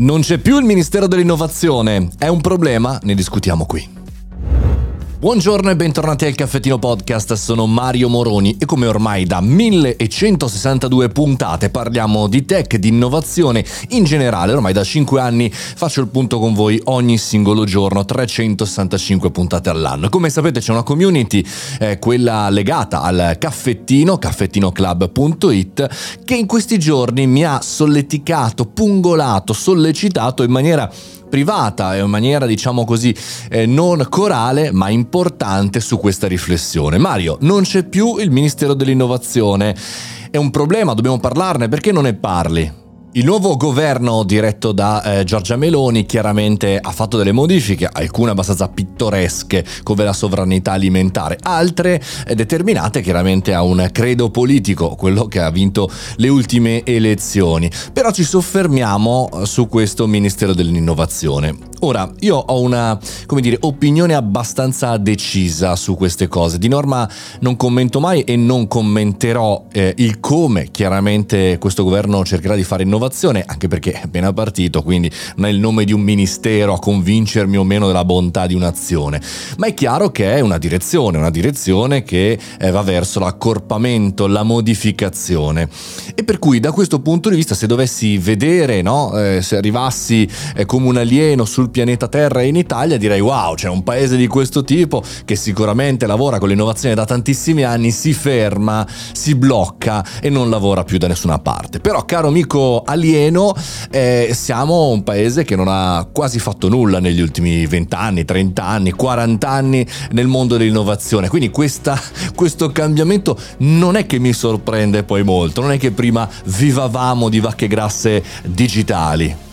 Non c'è più il Ministero dell'Innovazione. È un problema? Ne discutiamo qui. Buongiorno e bentornati al Caffettino Podcast, sono Mario Moroni e come ormai da 1162 puntate parliamo di tech, di innovazione in generale, ormai da 5 anni faccio il punto con voi ogni singolo giorno, 365 puntate all'anno. Come sapete c'è una community, eh, quella legata al caffettino, caffettinoclub.it, che in questi giorni mi ha solleticato, pungolato, sollecitato in maniera privata e in maniera diciamo così eh, non corale ma importante su questa riflessione. Mario, non c'è più il Ministero dell'Innovazione. È un problema, dobbiamo parlarne, perché non ne parli? Il nuovo governo diretto da eh, Giorgia Meloni chiaramente ha fatto delle modifiche, alcune abbastanza pittoresche come la sovranità alimentare, altre eh, determinate chiaramente a un credo politico, quello che ha vinto le ultime elezioni. Però ci soffermiamo eh, su questo Ministero dell'Innovazione. Ora, io ho una, come dire, opinione abbastanza decisa su queste cose. Di norma non commento mai e non commenterò eh, il come chiaramente questo governo cercherà di fare innovazione, anche perché è appena partito, quindi non è il nome di un ministero a convincermi o meno della bontà di un'azione. Ma è chiaro che è una direzione, una direzione che eh, va verso l'accorpamento, la modificazione. E per cui da questo punto di vista, se dovessi vedere, no, eh, se arrivassi eh, come un alieno sul sul pianeta Terra e in Italia, direi wow, c'è un paese di questo tipo che sicuramente lavora con l'innovazione da tantissimi anni, si ferma, si blocca e non lavora più da nessuna parte. Però, caro amico alieno, eh, siamo un paese che non ha quasi fatto nulla negli ultimi 20 anni, 30 anni, 40 anni nel mondo dell'innovazione. Quindi questa, questo cambiamento non è che mi sorprende poi molto, non è che prima vivavamo di vacche grasse digitali.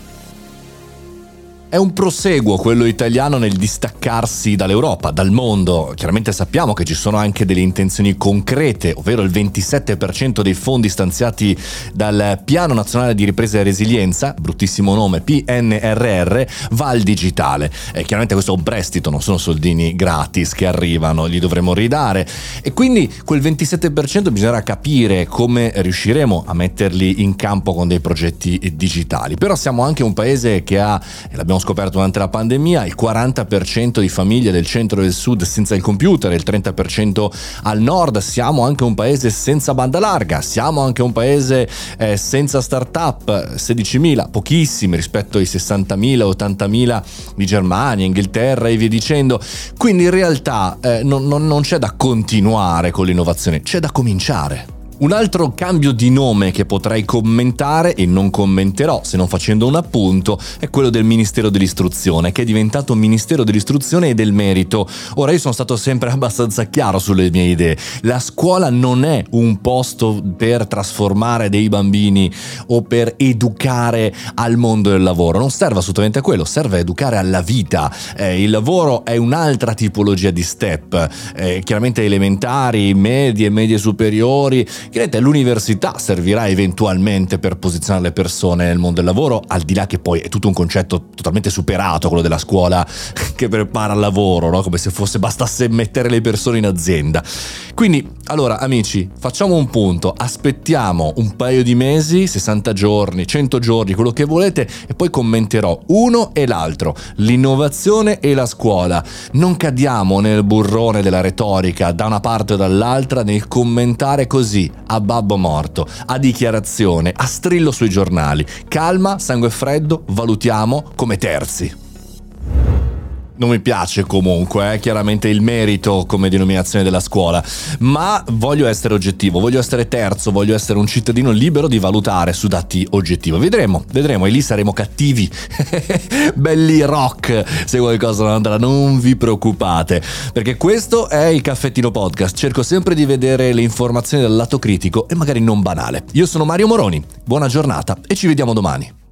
È un proseguo quello italiano nel distaccarsi dall'Europa, dal mondo. Chiaramente sappiamo che ci sono anche delle intenzioni concrete, ovvero il 27% dei fondi stanziati dal Piano Nazionale di Ripresa e Resilienza, bruttissimo nome, PNRR, va al digitale. E chiaramente questo è un prestito, non sono soldini gratis che arrivano, li dovremo ridare. E quindi quel 27% bisognerà capire come riusciremo a metterli in campo con dei progetti digitali. Però siamo anche un paese che ha, e l'abbiamo abbiamo scoperto durante la pandemia, il 40% di famiglie del centro e del sud senza il computer, il 30% al nord, siamo anche un paese senza banda larga, siamo anche un paese eh, senza start-up, 16.000, pochissimi rispetto ai 60.000, 80.000 di Germania, Inghilterra e via dicendo. Quindi in realtà eh, non, non, non c'è da continuare con l'innovazione, c'è da cominciare. Un altro cambio di nome che potrei commentare e non commenterò se non facendo un appunto è quello del Ministero dell'Istruzione che è diventato Ministero dell'Istruzione e del Merito. Ora io sono stato sempre abbastanza chiaro sulle mie idee. La scuola non è un posto per trasformare dei bambini o per educare al mondo del lavoro, non serve assolutamente a quello, serve a educare alla vita. Eh, il lavoro è un'altra tipologia di step, eh, chiaramente elementari, medie, medie superiori Chiaramente l'università servirà eventualmente per posizionare le persone nel mondo del lavoro, al di là che poi è tutto un concetto totalmente superato, quello della scuola che prepara al lavoro, no? come se fosse bastasse mettere le persone in azienda. Quindi, allora, amici, facciamo un punto, aspettiamo un paio di mesi, 60 giorni, 100 giorni, quello che volete, e poi commenterò uno e l'altro, l'innovazione e la scuola. Non cadiamo nel burrone della retorica da una parte o dall'altra nel commentare così a babbo morto, a dichiarazione, a strillo sui giornali. Calma, sangue freddo, valutiamo come terzi. Non mi piace comunque, eh, chiaramente il merito come denominazione della scuola, ma voglio essere oggettivo, voglio essere terzo, voglio essere un cittadino libero di valutare su dati oggettivi. Vedremo, vedremo e lì saremo cattivi, belli rock se qualcosa non andrà, non vi preoccupate, perché questo è il caffettino podcast, cerco sempre di vedere le informazioni dal lato critico e magari non banale. Io sono Mario Moroni, buona giornata e ci vediamo domani.